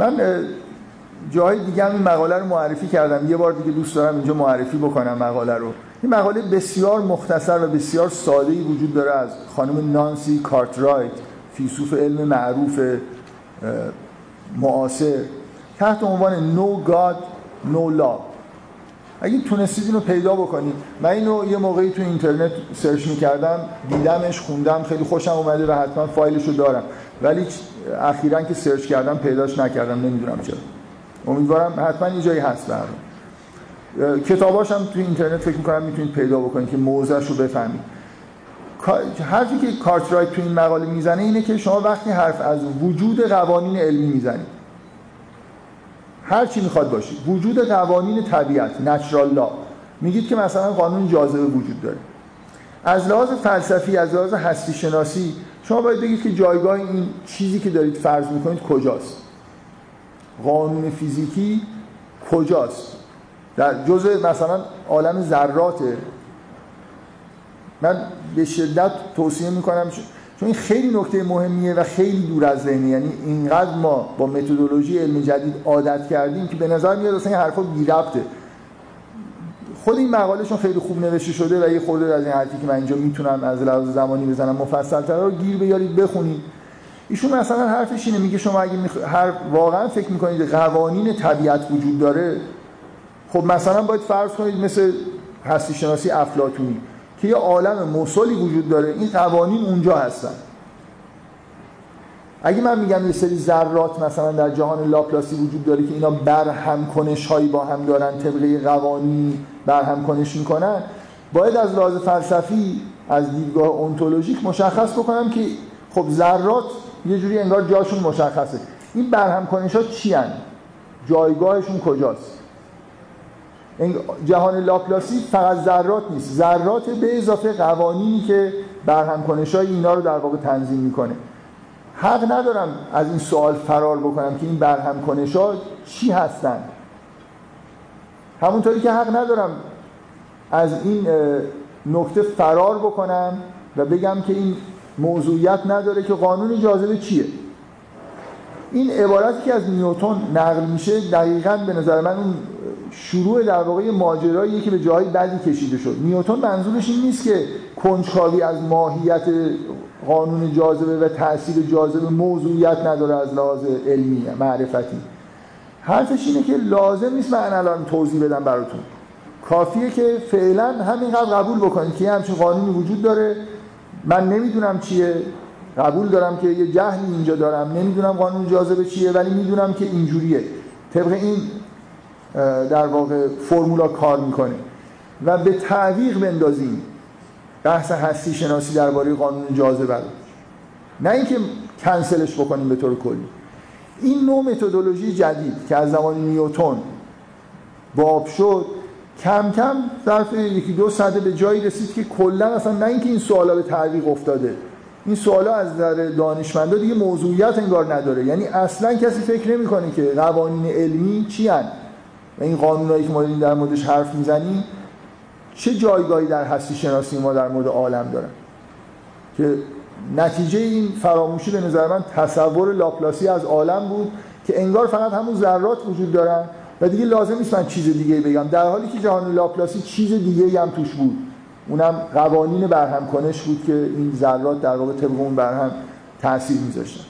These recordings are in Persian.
من جای دیگه هم این مقاله رو معرفی کردم. یه بار دیگه دوست دارم اینجا معرفی بکنم مقاله رو. این مقاله بسیار مختصر و بسیار ساده وجود داره از خانم نانسی کارترایت فیلسوف علم معروف معاصر تحت عنوان No God No Law. اگه تونستید اینو پیدا بکنید. من اینو یه موقعی تو اینترنت search می‌کردم دیدمش خوندم خیلی خوشم اومده و حتما فایلش رو دارم. ولی اخیرا که search کردم پیداش نکردم نمی‌دونم چرا. امیدوارم حتما یه جایی هست برام. کتاباش هم تو اینترنت فکر می‌کنم می‌تونید پیدا بکنید که موضوعش رو بفهمید. حرفی که کارترایت تو این مقاله می‌زنه اینه که شما وقتی حرف از وجود قوانین علمی می‌زنید. هر چی می‌خواد باشید. وجود قوانین طبیعت natural law میگید که مثلا قانون جاذبه وجود داره. از لحاظ فلسفی از لحاظ هستی شناسی شما باید بگید که جایگاه این چیزی که دارید فرض می‌کنید کجاست؟ قانون فیزیکی کجاست؟ در جزء مثلا عالم ذراته. من به شدت توصیه می‌کنم چون این خیلی نکته مهمیه و خیلی دور از ذهنه. یعنی اینقدر ما با متدولوژی علم جدید عادت کردیم که به نظر میاد اصلا این حرفا بی ربطه. خود این مقالهشون خیلی خوب نوشته شده و یه خورده از این حرفی که من اینجا می‌تونم از لحاظ زمانی بزنم مفصل تر رو گیر بیارید بخونید. ایشون مثلا حرفش اینه میگه شما اگه میخ... هر واقعا فکر می‌کنید قوانین طبیعت وجود داره خب مثلا باید فرض کنید مثل هستی شناسی افلاطونی که یه عالم موصلی وجود داره این قوانین اونجا هستن. اگه من میگم یه سری ذرات مثلا در جهان لاپلاسی وجود داره که اینا برهم کنش هایی با هم دارن طبقه قوانین برهم کنش می‌کنن باید از لحاظ فلسفی از دیدگاه اونتولوژیک مشخص بکنم که خب ذرات یه جوری انگار جاشون مشخصه. این برهم کنش ها چی هن؟ جایگاهشون کجاست؟ جهان لاپلاسی فقط ذرات نیست. ذرات به اضافه قوانینی که برهم کنش های اینا رو در واقع تنظیم می‌کنه. حق ندارم از این سوال فرار بکنم که این برهم کنش ها چی هستن. همونطوری که حق ندارم از این نکته فرار بکنم و بگم که این موضوعیت نداره که قانون جاذبه چیه. این عبارتی که از نیوتون نقل میشه دقیقا به نظر من اون شروع در واقع ماجراییه که به جایی بدی کشیده شد. نیوتن منظورش این نیست که کنجکاوی از ماهیت قانون جاذبه و تاثیر جاذبه موضوعیت نداره از لحاظ علمی معرفتی. حرفش اینه که لازم نیست من الان توضیح بدم براتون. کافیه که فعلا همینقدر قبول بکنید که همچین قانونی وجود داره. من نمی‌دونم چیه. قبول دارم که یه جهلی اینجا دارم. نمی‌دونم قانون جاذبه چیه ولی می‌دونم که اینجوریه. طبق این در واقع فرمولا کار می‌کنه. و به تعویق بندازیم. بحث هستی شناسی درباره قانون جاذبه رو. نه اینکه کنسلش بکنیم به طور کلی. این نوع متدولوژی جدید که از زمان نیوتون باب شد کم کم ظرف یکی دو ساعته به جایی رسید که کلا اصلا نه اینکه این سوالا به تعویق افتاده. این سوالا از نظر دانشمندا دیگه موضوعیت انگار نداره. یعنی اصلا کسی فکر نمی‌کنه که قوانین علمی چی هن؟ و این قانونایی که ما در موردش حرف می‌زنیم چه جایگاهی در هستی شناسی ما در مورد عالم دارن؟ که نتیجه این فراموشی به نظر من تصور لاپلاسی از عالم بود که انگار فقط همون ذرات وجود دارن و دیگه لازم نیست من چیز دیگه بگم. در حالی که جهان لاپلاسی چیز دیگه هم توش بود. اونم قوانین برهم کنش بود که این ذرات در واقع طبق اون برهم تاثیر میذاشتن.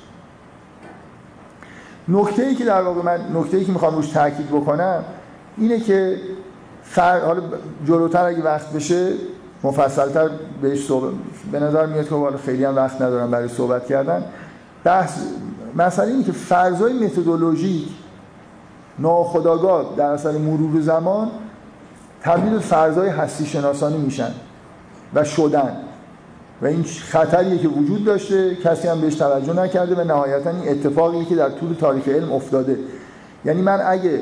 نکته ای که در واقع من نکته ای که می‌خوام روش تاکید بکنم اینه که. حالا جلوتر اگه وقت بشه مفصلتر بهش صحبت به نظر میاد که حالا خیلی هم وقت ندارم برای صحبت کردن بحث مسئله اینه که فرضای متدولوژیک ناخداگاه در اثر مرور زمان تبدیل فرضای هستی شناسانی میشن و شدن و این خطریه که وجود داشته کسی هم بهش توجه نکرده و نهایتا این اتفاقی که در طول تاریخ علم افتاده یعنی من اگه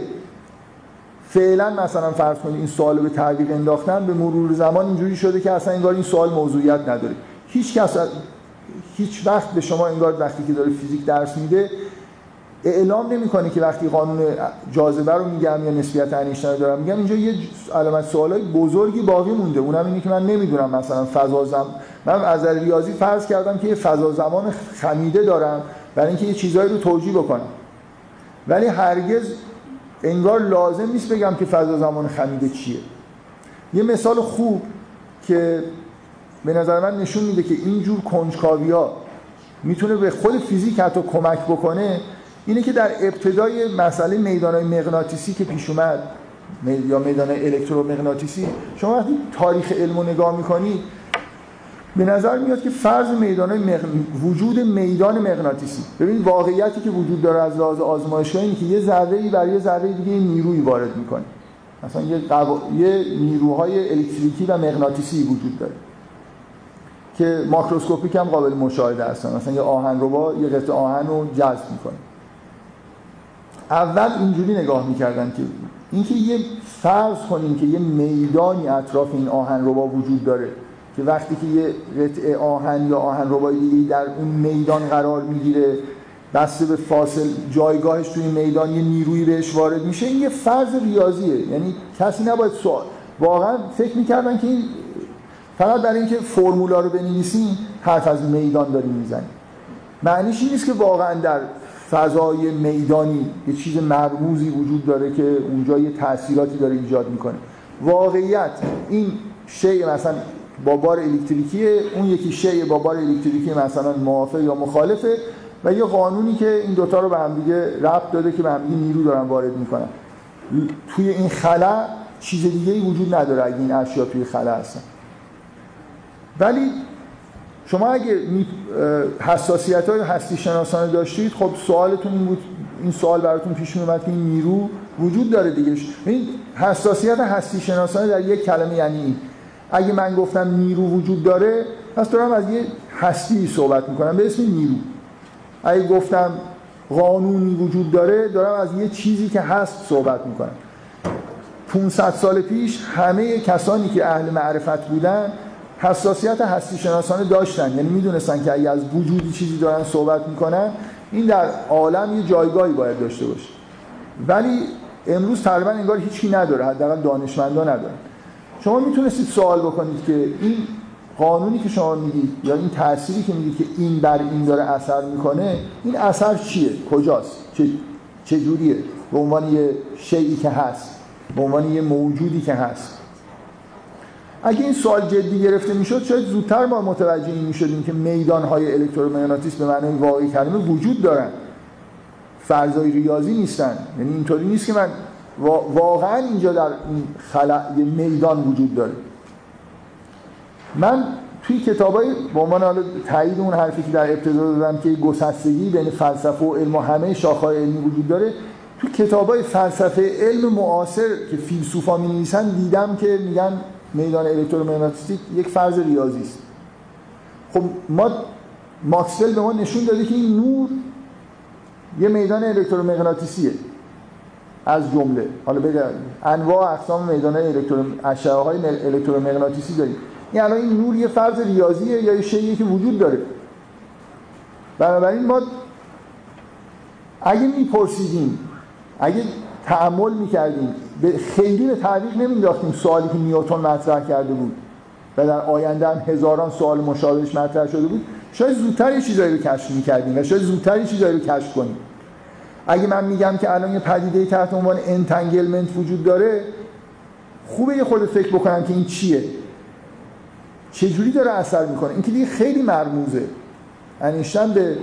فعلا مثلا فرض کنید این سوال به تعویق انداختن به مرور زمان اینجوری شده که اصلا انگار این سوال موضوعیت نداره. هیچ کس هیچ وقت به شما انگار وقتی که داره فیزیک درس میده اعلام نمی‌کنه که وقتی قانون جاذبه رو میگم یا نسبیت انیشتین رو دارم. میگم اینجا یه علامت سوالای بزرگی باقی مونده. اونم اینه که من نمی‌دونم مثلا فضا زم من از ریاضی فرض کردم که یه فضا زمان خمیده دارم برای اینکه یه چیزایی رو توجیه بکنم. ولی هرگز انگار لازم نیست بگم که فضا زمان خمیده چیه. یه مثال خوب که به نظر من نشون میده که اینجور کنجکاوی ها می‌تونه به خود فیزیک حتی کمک بکنه اینه که در ابتدای مسئله میدان مغناطیسی که پیش اومد یا میدان الکترومغناطیسی شما وقتی تاریخ علم رو نگاه می‌کنید به نظر میاد که فرض میدان وجود میدان مغناطیسی. ببینید واقعیتی که وجود داره از لحاظ آزمایشگاهی اینه که یه ذره ای برای یه ذره دیگه نیروی وارد می‌کنه. مثلا یه, قو... یه نیروهای الکتریکی و مغناطیسی وجود داره که ماکروسکوپیک هم قابل مشاهده هستن. مثلا یه آهن رو با یه قطعه آهن رو جذب می‌کنه. اول اینجوری نگاه می‌کردن که اینکه یه فرض کنیم که یه میدانی اطراف این آهن رو با وجود داره. که وقتی که یه قطعه آهن یا آهن ربایی در اون میدان قرار می‌گیره بسته به فاصل جایگاهش توی میدان یه نیرویی بهش وارد میشه این یه فرض ریاضیه. یعنی کسی نباید سوال واقعا فکر می‌کردن که این فقط برای اینکه فرمولا رو بنویسیم حرف از میدان داریم می‌زنیم. معنیش این نیست که واقعا در فضای میدانی یه چیز مرموزی وجود داره که اونجا یه تاثیراتی داره ایجاد می‌کنه. واقعیت این شی مثلا با بار الکتریکیه اون یکی شی با بار الکتریکی مثلا موافق یا مخالفه و یه قانونی که این دوتا رو به هم دیگه ربط داده که به هم دیگه نیرو دارن وارد می‌کنن. توی این خلا چیز دیگه ای وجود نداره اگه این اشیا توی خلا هستن. ولی شما اگه حساسیت های هستی شناسانه داشتید خب سوالتون این بود این سوال براتون پیش اومد که این نیرو وجود داره دیگه. این حساسیت هستی شناسانه در یک کلمه یعنی این. اگه من گفتم نیرو وجود داره پس دارم از یه هستی صحبت می‌کنم به اسم نیرو. اگه گفتم قانونی وجود داره دارم از یه چیزی که هست صحبت می‌کنم. 500 سال پیش همه کسانی که اهل معرفت بودن حساسیت هستی شناسانه داشتن. یعنی می‌دونستن که اگه از وجودی چیزی دارن صحبت می‌کنن این در عالم یه جایگاهی باید داشته باشه. ولی امروز تقریبا انگار هیچی نداره حداقل دانشمندا ندارن. شما می‌تونستید سوال بکنید که این قانونی که شما میگید یا این تأثیری که میگید که این بر این داره اثر می‌کنه این اثر چیه؟ کجاست؟ چه چه جوریه به عنوان یه شیعی که هست به عنوان یه موجودی که هست. اگه این سوال جدی گرفته می‌شد شاید زودتر ما متوجه این می‌شدیم که میدانهای الکترومغناطیس به معنای واقعی کلمه وجود دارن. فرضای ریاضی نیستن. یعنی اینطوری نیست که من واقعا اینجا در این خلع میدان وجود داره. من توی کتابای به عنوان حالا تایید اون حرفی که در ابتدا دادم که گسستگی بین فلسفه و علم و همه شاخه‌های علمی وجود داره توی کتابای فلسفه علم معاصر که فیلسوفا می‌نویسن دیدم که میگن میدان الکترومغناطیسی یک فرض ریاضی است. خب ما ماکسول به ما نشون داده که این نور یه میدان الکترومغناطیسیه. از جمله حالا بگم انواع اقسام میدان الکترو اشعه های الکترومغناطیسی داریم. این الان این نور یه فرض ریاضیه یا یه شیعی که وجود داره. بنابراین ما اگه میپرسیدیم اگه تعمل می‌کردیم خیلی به تعویق نمینداختیم سوالی که نیوتن مطرح کرده بود و در آینده هم هزاران سوال مشابهش مطرح شده بود شاید زودتر یه چیزایی رو کشف می‌کردیم و شاید زودتر یه چیزایی رو کشف کنیم. اگه من میگم که الان یه پدیده تحت عنوان entanglement وجود داره خوبه یه خود فکر بکنم که این چیه. چجوری داره اثر می‌کنه؟ این که دیگه خیلی مرموزه. انیشتن به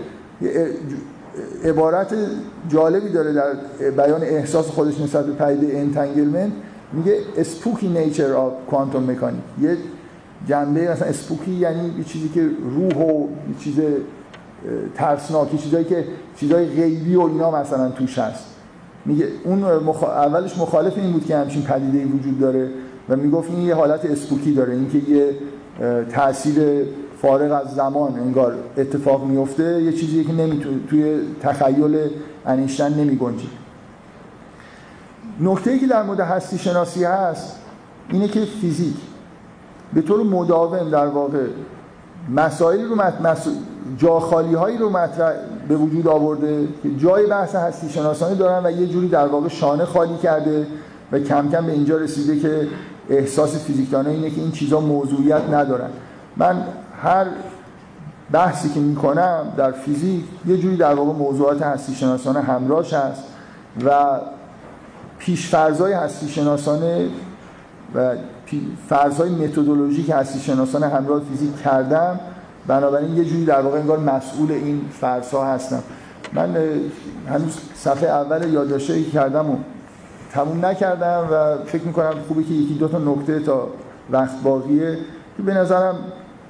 عبارت جالبی داره در بیان احساس خودش نسبت به پدیده entanglement میگه spooky nature of quantum mechanic یه جنبه مثلا spooky یعنی یه چیزی که روح و یه چیز ترسناکی چیزایی که چیزای غیبی و اینا مثلا توش هست. میگه اون اولش مخالف این بود که همچین پدیده وجود داره و می‌گفت این یه حالت spooky داره اینکه یه تاثیر فارغ از زمان انگار اتفاق میفته یه چیزی که نمی‌تونه توی تخیل انیشتن نمی نکته که در مورد هستی شناسی هست اینه که فیزیک به طور مداوم در واقع مسائل رو مس... جاخالی هایی رو مطرح به وجود آورده که جای بحث هستی شناسانی دارن و یه جوری در واقع شانه خالی کرده و کم کم به اینجا رسیده که احساس فیزیکدانه اینه که این چیزا موضوعیت ندارن. من هر بحثی که می‌کنم در فیزیک یه جوری در واقع موضوعات هستی شناسانه همراهش هست و پیشفرزای هستی شناسانه و فرضهای متدولوژیک هستی شناسانه همراه فیزیک کردم بنابراین یه جوری در واقع انگار مسئول این فرضها هستم. من هنوز صفحه اول یادداشتی کردم و تموم نکردم و فکر می‌کنم خوبه که یکی دو تا نکته تا وقت باقیه که به نظرم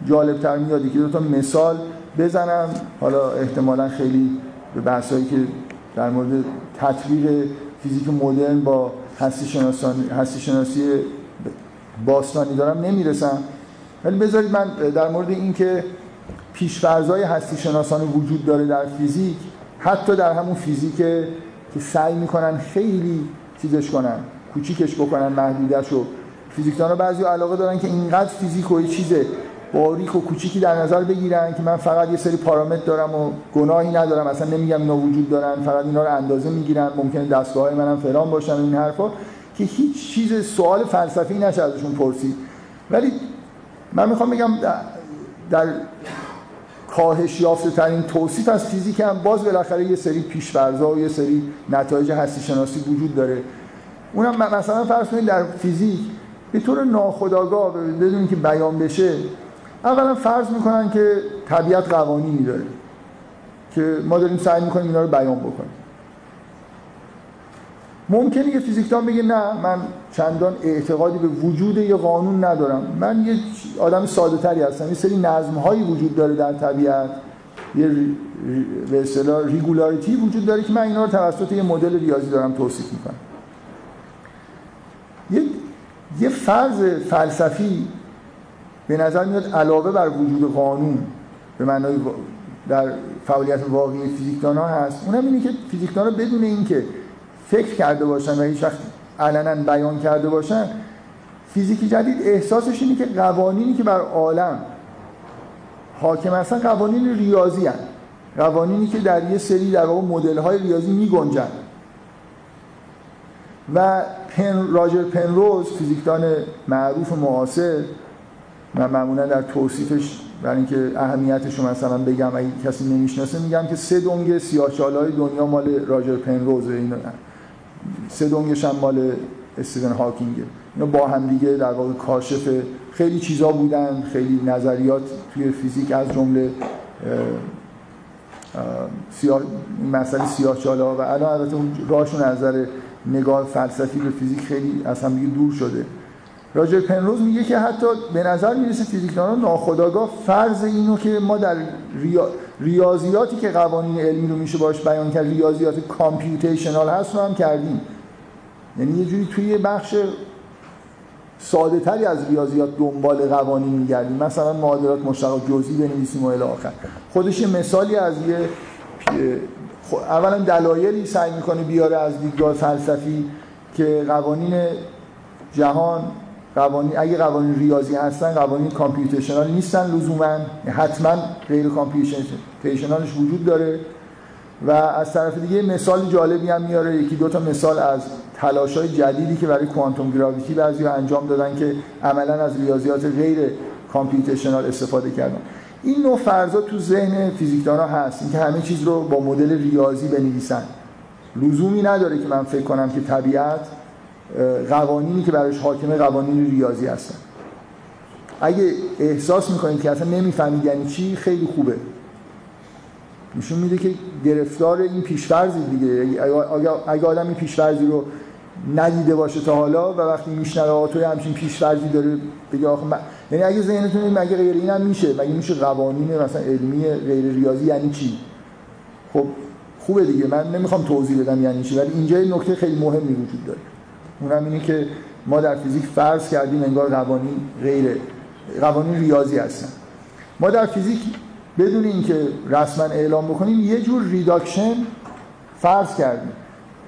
جالب تر میاد. یکی دو تا مثال بزنم. حالا احتمالا خیلی به بحثایی که در مورد تطبیق فیزیک مدرن با هستی شناسی باستانی دارم نمی‌رسم. ولی بذارید من در مورد اینکه پیشفرزای هستی شناسان وجود داره در فیزیک حتی در همون فیزیک که سعی می‌کنن خیلی چیزش کنن کوچیکش بکنن محدودش رو فیزیکدان ها بعضی علاقه دارن که اینقدر فیزیک و چیز باریک و کوچیکی در نظر بگیرن که من فقط یه سری پارامتر دارم و گناهی ندارم. اصلا نمیگم اینا وجود دارن فقط اینا رو اندازه می‌گیرن ممکنه دستگاه منم فلان باشن این حرفا. که هیچ چیز سوال فلسفی نشه ازشون پرسید. ولی من می‌خوام بگم در کاهش یافته ترین توصیف از فیزیک هم باز بالاخره یه سری پیشورزا و یه سری نتایج هستی شناسی وجود داره. اونم مثلا فرض کنید در فیزیک به طور ناخودآگاه بدون که بیان بشه اولا فرض می‌کنن که طبیعت قوانینی داره که ما داریم سعی می‌کنیم اینا رو بیان بکنیم. ممکنه یه فیزیکدان بگه نه من چندان اعتقادی به وجود یه قانون ندارم. من یه آدم ساده تری هستم. یه سری نظم هایی وجود داره در طبیعت. یه به اصطلاح ریگولاریتی وجود داره که من اینا رو توسط یه مدل ریاضی دارم توصیف می‌کنم. یه یه فرض فلسفی به نظر میاد علاوه بر وجود قانون به معنای در فعالیت واقعی فیزیکدان ها هست. اونم اینه که فیزیکدان ها بدون اینکه فکر کرده باشن و هیچ وقت علنا بیان کرده باشن فیزیک جدید احساسش اینه که قوانینی که بر عالم حاکم هستن قوانین ریاضی هن. قوانینی که در یه سری در واقع مدل های ریاضی می گنجن و پن راجر پنروز فیزیکدان معروف معاصر من معمولا در توصیفش برای اینکه اهمیتش رو مثلا بگم اگه کسی نمی‌شناسه میگم که سه دنگ سیاه‌چاله‌های دنیا مال راجر پنروزه اینا دنگش هم مال استیون هاکینگه اینا با هم دیگه در واقع کاشف خیلی چیزا بودن خیلی نظریات توی فیزیک از جمله سیاه مسئله سیاه چالا و الان البته اون راشون نظر نگاه فلسفی به فیزیک خیلی از هم دیگه دور شده. راجر پنروز میگه که حتی به نظر می‌رسه فیزیکدانان ناخداگاه فرض اینو که ما در ریاضیاتی که قوانین علمی رو میشه باش بیان کرد ریاضیات کامپیوتیشنال هست رو هم کردیم. یعنی یه جوری توی بخش ساده تری از ریاضیات دنبال قوانین میگردیم. مثلا معادلات مشتق جزئی بنویسیم و الی آخر. خودش یه مثالی از یه اولا دلایلی سعی می‌کنه بیاره از دیدگاه فلسفی که قوانین جهان قوانین اگه قوانین ریاضی هستن قوانین کامپیوتیشنال نیستن لزوما. حتما غیر کامپیوتیشنالش وجود داره. و از طرف دیگه مثال جالبی هم میاره. یکی دو تا مثال از تلاش های جدیدی که برای کوانتوم گراویتی بعضی انجام دادن که عملا از ریاضیات غیر کامپیوتیشنال استفاده کردن. این نوع فرضا تو ذهن فیزیکدان ها هست. اینکه همه چیز رو با مدل ریاضی بنویسن. لزومی نداره که من فکر کنم که طبیعت قوانینی که براش حاکمه قوانین ریاضی هستن. اگه احساس می‌کنید که اصلا نمی‌فهمید یعنی چی خیلی خوبه. نشون میده که گرفتار این پیشفرزی دیگه. اگه آدم این پیشفرزی رو ندیده باشه تا حالا و وقتی میشنوه توی همچین پیشفرزی داره بگه آخه من... یعنی اگه ذهنتون مگه غیر اینم میشه؟ مگه میشه قوانین مثلا علمی غیر ریاضی یعنی چی؟ خب خوبه دیگه. من نمی‌خوام توضیح بدم یعنی چی ولی اینجا نکته خیلی مهمی وجود داره. اونم اینه که ما در فیزیک فرض کردیم انگار قوانین غیر قوانین ریاضی هستن. ما در فیزیک بدون اینکه رسما اعلام بکنیم یه جور reduction فرض کردیم.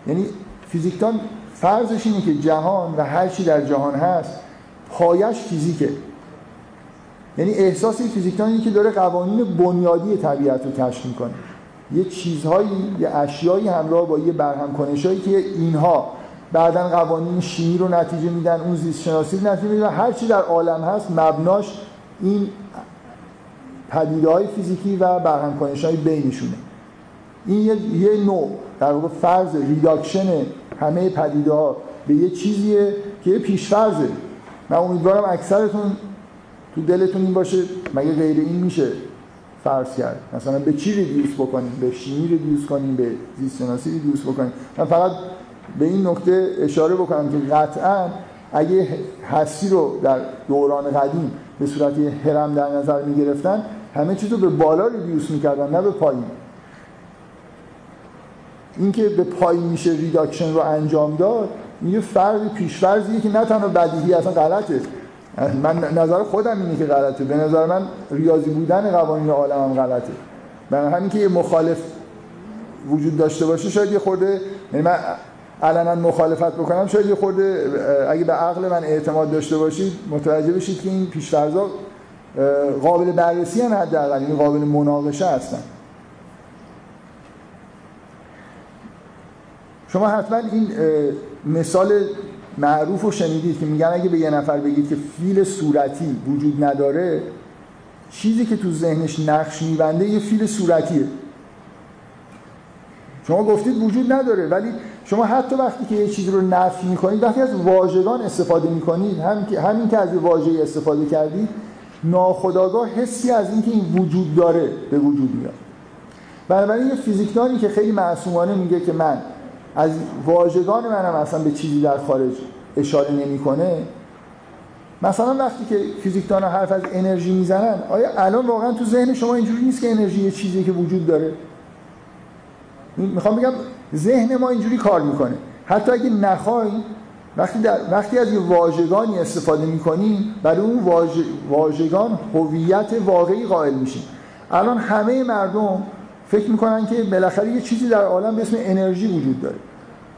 یعنی فیزیکدان فرضش اینه که جهان و هر چی در جهان هست پایه‌ش فیزیکه. یعنی احساس این فیزیکدان اینه که داره قوانین بنیادی طبیعت رو کشف می‌کنه. یه چیزهایی یه اشیایی همراه با یه برهم‌کنش که اینها بعدا قوانین شیمی رو نتیجه میدن اون زیست شناسی رو نتیجه میدن. هر چی در عالم هست مبناش این پدیده های فیزیکی و برهم‌کنش های بینشونه. این یه, یه نوع در واقع فرض reduction همه پدیده ها به یه چیزیه که یه پیش‌فرضه من امیدوارم اکثرتون تو دلتون این باشه مگه غیر این میشه فرض کرد. مثلا به چی reduce بکنیم؟ به شیمی reduce کنیم؟ به زیست شناسی reduce بکنیم؟ من فقط به این نکته اشاره بکنم که قطعا اگه هستی رو در دوران قدیم به صورت هرم در نظر می گرفتن همه چیز رو به بالا ریدیوس می‌کردن نه به پایین. اینکه به پایین میشه ریداکشن رو انجام داد یه فرض پیشفرضیه که نه تنها بدیهی اصلا غلطه. من نظر خودم اینه که غلطه. به نظر من ریاضی بودن قوانین عالم هم غلطه. برای همین که یه مخالف وجود داشته باشه شاید یه خورده یعنی من علنا مخالفت بکنم شاید یه خورده اگه به عقل من اعتماد داشته باشید متوجه بشید که این پیشفرضا قابل بررسی هم حداقل این قابل مناقشه هستن. شما حتما این مثال معروف رو شنیدید که میگن اگه به یه نفر بگید که فیل صورتی وجود نداره چیزی که تو ذهنش نقش میبنده یه فیل صورتیه. شما گفتید وجود نداره ولی شما حتی وقتی که یه چیزی رو نفی می‌کنید وقتی از واژگان استفاده می‌کنید همین که همین که از واژه استفاده کردید ناخداگاه حسی از اینکه این وجود داره به وجود میاد. بنابراین یه فیزیکدانی که خیلی معصومانه میگه که من از واژگان منم اصلا به چیزی در خارج اشاره نمی‌کنه. مثلا وقتی که فیزیکدان حرف از انرژی می‌زنن آیا الان واقعا تو ذهن شما اینجوری نیست که انرژی یه چیزی که وجود داره؟ می‌خوام بگم ذهن ما اینجوری کار می‌کنه. حتی اگه نخوایم وقتی, در، وقتی از یه واژگانی استفاده می‌کنیم برای اون واژگان هویت واقعی قائل میشیم. الان همه مردم فکر می‌کنن که بالاخره یه چیزی در عالم به اسم انرژی وجود داره.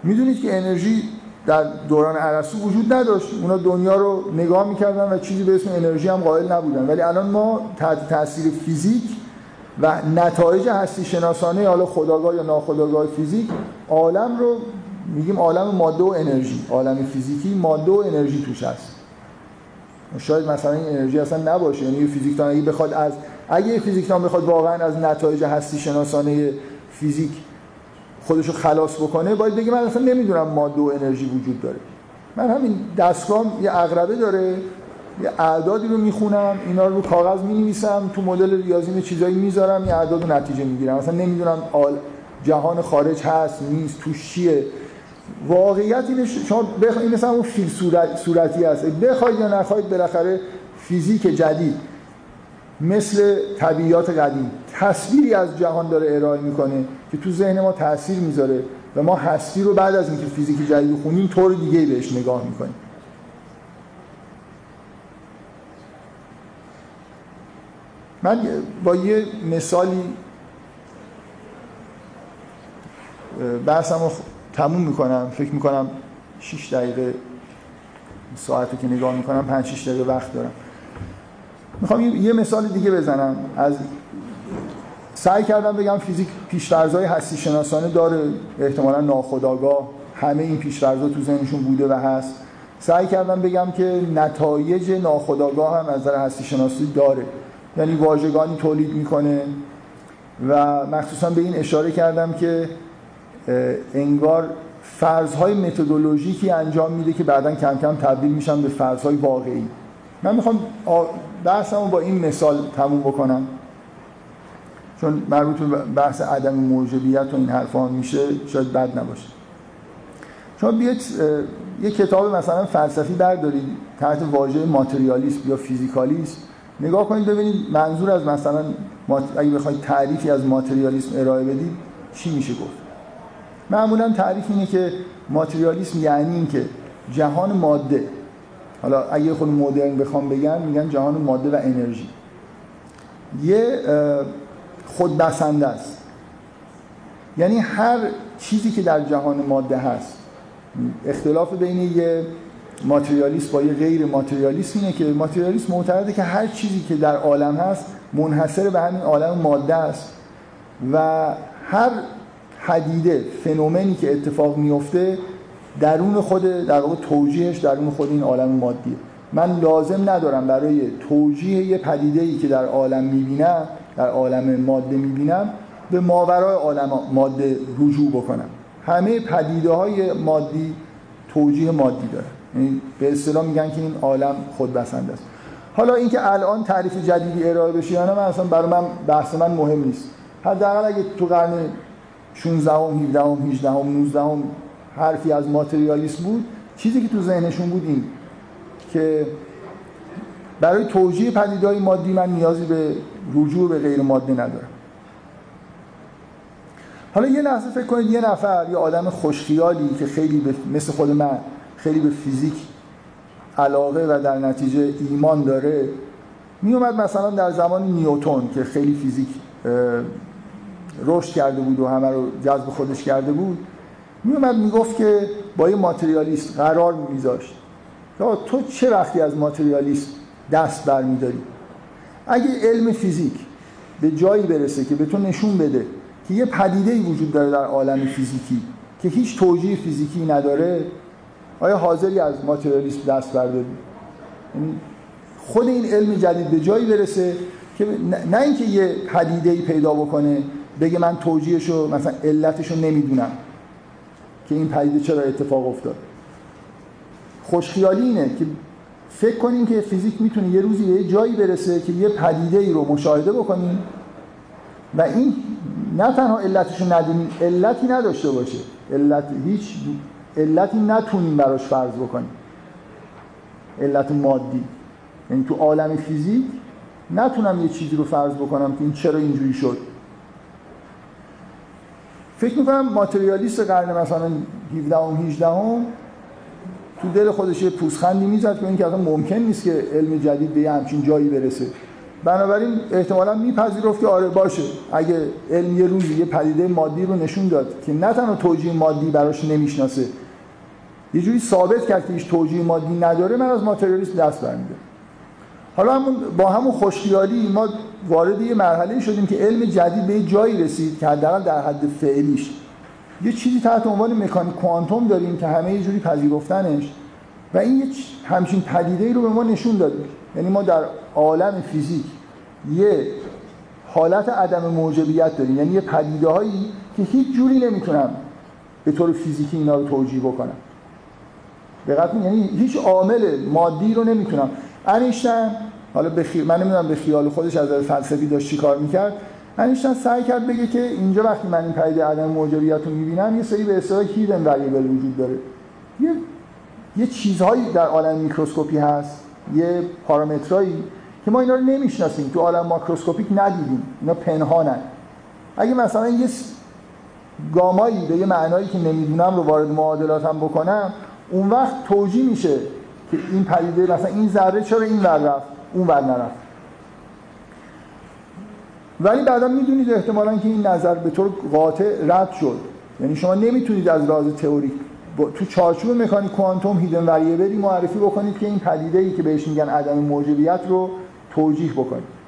می‌دونید که انرژی در دوران عرصو وجود نداشت. اونا دنیا رو نگاه می‌کردن و چیزی به اسم انرژی هم قائل نبودن. ولی الان ما تحت تاثیر فیزیک و نتایج هستی شناسانه حالا خداگاه یا ناخداگاه فیزیک عالم رو میگیم عالم ماده و انرژی. عالم فیزیکی ماده و انرژی توش هست. شاید مثلا این انرژی اصلا نباشه یعنی فیزیکدان اگه بخواد از اگه فیزیکدان بخواد واقعا از نتایج هستی شناسانه فیزیک خودشو خلاص بکنه باید بگه من اصلا نمی‌دونم ماده و انرژی وجود داره. من همین دستگاه یه اغربه داره. اعدادی رو می‌خونم اینا رو کاغذ می‌نویسم تو مدل ریاضی چیزایی می‌ذارم یه اعداد رو نتیجه می‌گیرم. مثلا نمی‌دونم جهان خارج هست نیست تو چیه؟ واقعیت اینه شما بخواید این مثلا اون فیل صورت، صورتی هست. بخواید یا نخواید بالاخره فیزیک جدید مثل طبیعیات قدیم تصویری از جهان داره ارائه می‌کنه که تو ذهن ما تاثیر می‌ذاره و ما هستی رو بعد از اینکه فیزیک جدید خونیم طور دیگه بهش نگاه می‌کنیم. من با یه مثالی بحثم رو تموم می‌کنم. فکر می‌کنم 6 دقیقه ساعتی که نگاه می‌کنم 5 6 دقیقه وقت دارم. می‌خوام یه مثال دیگه بزنم. از سعی کردم بگم فیزیک پیشورزهای هستی شناسانه داره. احتمالا ناخودآگاه همه این پیشورزها تو ذهنشون بوده و هست. سعی کردم بگم که نتایج ناخودآگاه هم از نظر هستی شناسی داره. یعنی واژگانی تولید می‌کنه. و مخصوصا به این اشاره کردم که انگار فرضهای متدولوژیکی انجام میده که بعدا کم کم تبدیل میشن به فرضهای واقعی. من می‌خوام بحثمو با این مثال تموم بکنم. چون مربوط به بحث عدم موجبیت و این حرفا میشه شاید بد نباشه. شما بیاید یه کتاب مثلا فلسفی بردارید تحت واژه ماتریالیسم یا فیزیکالیسم. نگاه کنید ببینید منظور از مثلا اگه بخواید تعریفی از ماتریالیسم ارائه بدید چی میشه گفت؟ معمولا تعریف اینه که ماتریالیسم یعنی اینکه جهان ماده حالا اگه خود مدرن بخوام بگم میگن جهان ماده و انرژی. یه خودبسنده است. یعنی هر چیزی که در جهان ماده هست اختلاف بین یه ماتریالیست با یه غیر ماتریالیست اینه که ماتریالیست معتقده که هر چیزی که در عالم هست منحصر به همین عالم ماده است. و هر پدیده فنومنی که اتفاق میفته درون خود در واقع توجیهش درون خود این عالم مادیه. من لازم ندارم برای توجیه یه پدیده ای که در عالم می‌بینم در عالم ماده می‌بینم به ماورای عالم ماده رجوع بکنم. همه پدیده های مادی توجیه مادی داره. یعنی به اصطلاح میگن که این عالم خودبسنده است. حالا اینکه الان تعریف جدیدی ارائه بشه یا نه من اصلا برای من بحث من مهم نیست. حداقل اگه تو قرن 16 ام 17 ام 18 ام 19 ام حرفی از ماتریالیسم بود چیزی که تو ذهنشون بود این که برای توجیه پدیدهای مادی من نیازی به رجوع به غیر ماده ندارم. حالا یه لحظه فکر کنید یه نفر یه آدم خوشخیالی که خیلی مثل خود من خیلی به فیزیک علاقه و در نتیجه ایمان داره. می اومد مثلا در زمان نیوتون که خیلی فیزیک رشد کرده بود و همه رو جذب خودش کرده بود می اومد می‌گفت که با یه ماتریالیست قرار میذاشت. تو چه وقتی از ماتریالیست دست برمیداری؟ اگه علم فیزیک به جایی برسه که به تو نشون بده که یه پدیده وجود داره در عالم فیزیکی که هیچ توجیه فیزیکی نداره آیا حاضری از ماتریالیسم دست برداری؟ یعنی خود این علم جدید به جایی برسه که نه اینکه یه پدیده ای پیدا بکنه بگه من توجیهشو مثلا علتشو نمی‌دونم که این پدیده چرا اتفاق افتاد. خوشخیالی اینه که فکر کنیم که فیزیک می‌تونه یه روزی به یه جایی برسه که یه پدیده ای رو مشاهده بکنیم و این نه تنها علتشو ندونیم علتی نداشته باشه. علت هیچ علتی نتونیم براش فرض بکنیم. علت مادی. یعنی تو عالم فیزیک نتونم یه چیزی رو فرض بکنم که این چرا اینجوری شد. فکر می‌کنم ماتریالیست قرن مثلا 17 و 18 هم تو دل خودش یه پوزخندی می‌زد که اینکه اصلا ممکن نیست که علم جدید به همچین جایی برسه. بنابراین احتمالا میپذیرفت که آره باشه. اگه علم یه روزی یه پدیده مادی رو نشون داد که نه تنها توجیه مادی براش نمی‌شناسه یه جوری ثابت کرد که هیچ توجیه مادی نداره من از ماتریالیسم دست برمیده حالا همون با همون خوشخیالی ما وارد یه مرحله شدیم که علم جدید به یه جایی رسید که حداقل در حد فعلیش. یه چیزی تحت عنوان مکانیک کوانتوم داریم که همه یه جوری پذیرفتنش و این همچین پدیده ای رو به ما نشون داده یعنی ما در عالم فیزیک یه حالت عدم موجبیت داریم. یعنی یه پدیده هایی که هیچ جوری نمی‌تونم به طور فیزیکی اینا رو توجیه بکنم. دقت یعنی هیچ عامل مادی رو نمی‌تونم. انیشتن حالا به من نمی‌دونم به خیال خودش از فلسفی داشت چی کار می‌کرد. انیشتن سعی کرد بگه که اینجا وقتی من این پدیده عدم موجبیت رو می‌بینم یه سری به اصطلاح هیدن وریبل وجود داره. یه یه چیزهایی در عالم میکروسکوپی هست یه پارامترایی که ما اینا رو نمی‌شناسیم تو عالم ماکروسکوپیک ندیدیم اینا پنهانن. اگه مثلا یه گامایی به یه معنایی که نمی‌دونم رو وارد معادلاتم بکنم اون وقت توجیه میشه که این پدیده مثلا این ذره چرا این ور رفت اون ور نرفت. ولی بعدا می‌دونید احتمالا که این نظر به طور قاطع رد شد. یعنی شما نمی‌تونید از لحاظ تئوریک تو چارچوب مکانیک کوانتوم هیدن وریبلی معرفی بکنید که این پدیده ای که بهش میگن عدم موجبیت رو توجیه بکنید.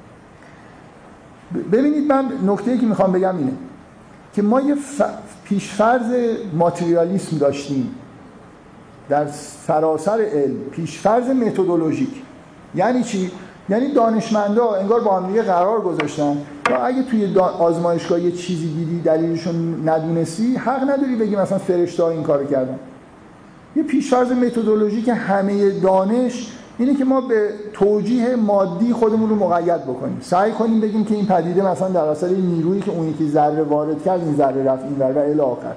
ببینید من نکته که می‌خوام بگم اینه که ما یه ف... پیشفرض ماتریالیسم داشتیم. در سراسر علم پیشفرض متدولوژیک. یعنی چی؟ یعنی دانشمندا انگار با هم دیگه قرار گذاشتن. و اگه توی آزمایشگاه یه چیزی دیدی دلیلشون ندونستی حق نداری بگی مثلا فرشته این کارو کردن. یه پیشفرض متدولوژی که همه دانش اینه که ما به توجیه مادی خودمون رو مقید بکنیم. سعی کنیم بگیم که این پدیده مثلا در اثر نیرویی که اون یکی ذره وارد کرد این ذره رفت این و الی آخر.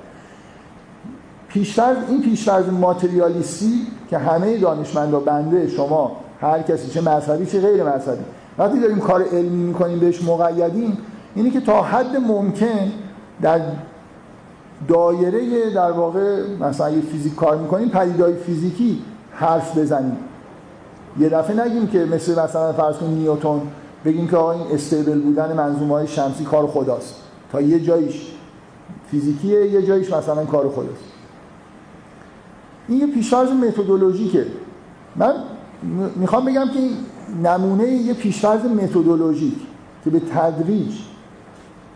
پیشفرض این پیشفرض ماتریالیستی که همه دانشمندا بنده شما هر کسی چه مذهبی چه غیر مذهبی وقتی داریم کار علمی می‌کنیم بهش مقیدیم اینه که تا حد ممکن در دایره در واقع مثلا یه فیزیک کار می‌کنیم پدیدهای فیزیکی حرف بزنیم. یه دفعه نگیم که مثل مثلا فرض کنیم نیوتون بگیم که آقا این استیبل بودن منظومه های شمسی کار خداست. تا یه جاییش فیزیکیه یه جاییش مثلا کار خداست. این یه پیشفرض متدولوژیکه. من می‌خوام بگم که نمونه یه پیشفرض متدولوژیک که به تدریج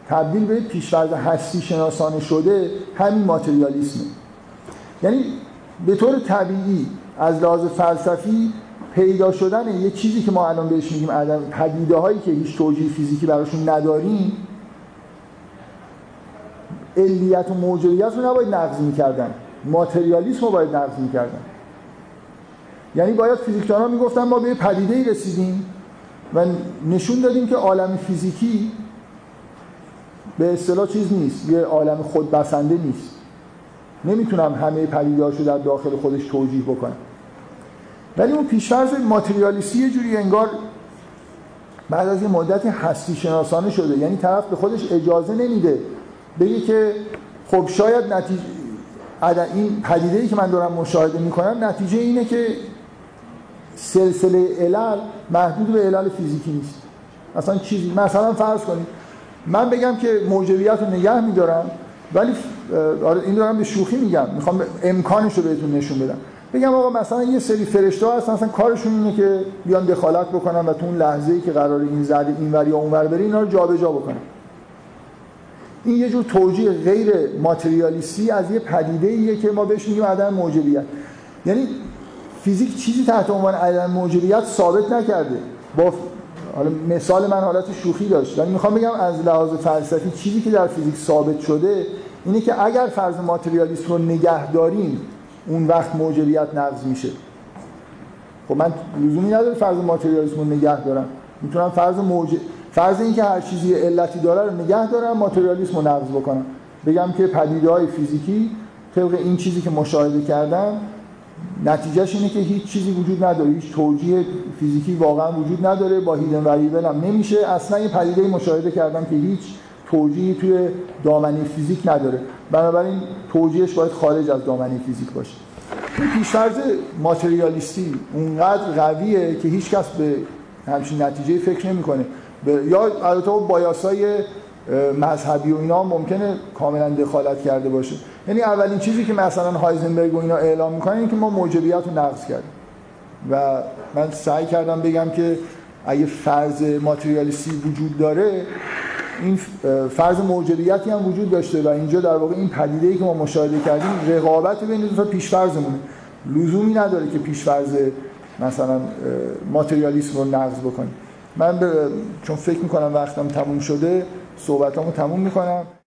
تبدیل به پیشفرض هستی شناسانه شده همین ماتریالیسمه. یعنی به طور طبیعی از لحاظ فلسفی پیدا شدن یه چیزی که ما الان بهش میگیم عدم پدیده هایی که هیچ توجیه فیزیکی براشون نداریم علیت و موجودیت رو نباید نقض می‌کردن. ماتریالیسم رو باید نقض می‌کردن. یعنی باید فیزیکدان ها می‌گفتن ما به پدیده ای رسیدیم و نشون دادیم که عالم فیزیکی به اصطلاح چیز نیست یه عالم خودبسنده نیست. نمی‌تونم همه پدیدهاشو در داخل خودش توجیه بکنم. ولی اون پیشفرض ماتریالیستی یه جوری انگار بعد از یه مدت هستی شناسانه شده. یعنی طرف به خودش اجازه نمیده. بگه که خب شاید نتیجه این پدیده ای که من دارم مشاهده می‌کنم نتیجه اینه که سلسله علل محدود به علل فیزیکی نیست. اصلا چیزی مثلا فرض کنید. من بگم که موجبیت رو نگه میدارم ولی آره این دارم به شوخی میگم. می‌خوام امکانش رو بهتون نشون بدم. بگم آقا مثلا یه سری فرشته ها هستن مثلا کارشون اینه که بیان دخالت بکنن و تو اون لحظه ای که قرار این زده این ور یا اون ور بره اینا رو جابجا بکنن. این یه جور توجیه غیر ماتریالیستی از یه پدیده ایه که ما بهش میگیم عدم موجبیت. یعنی فیزیک چیزی تحت عنوان عدم موجبیت ثابت نکرده. با حالا مثال من حالت شوخی داشت. ولی می‌خوام بگم از لحاظ فلسفی چیزی که در فیزیک ثابت شده اینه که اگر فرض ماتریالیسم رو نگه داریم اون وقت موجبیت نقض میشه. خب من لزومی نداره فرض ماتریالیسم رو نگه دارم. می‌تونم فرض موج فرض اینکه هر چیزی علتی داره رو نگه دارم ماتریالیسم رو نقض بکنم. بگم که پدیده های فیزیکی طبق این چیزی که مشاهده کردم نتیجهش اینه که هیچ چیزی وجود نداره. هیچ توجیه فیزیکی واقعا وجود نداره. با هیدن وریبل هم نمیشه. اصلا این پدیده مشاهده کردم که هیچ توجیهی توی دامنه فیزیک نداره. بنابراین توجیهش باید خارج از دامنه فیزیک باشه. این پیشفرض ماتریالیستی اونقدر قویه که هیچ کس به همچین نتیجه فکر نمی‌کنه. یا البته بایاسای مذهبی و اینا ممکنه کاملا دخالت کرده باشه. یعنی اولین چیزی که مثلا هایزنبرگ و اینا اعلام می‌کنن اینه که ما موجبیت رو نقض کردیم. و من سعی کردم بگم که اگه فرض ماتریالیستی وجود داره این فرض موجبیتی هم وجود داشته و اینجا در واقع این پدیده‌ای که ما مشاهده کردیم رقابت بین دو تا پیشفرضمونه. لزومی نداره که پیشفرض مثلا ماتریالیسم رو نقض بکنیم. من چون فکر می‌کنم وقتم تموم شده صحبتامو تموم می‌کنم.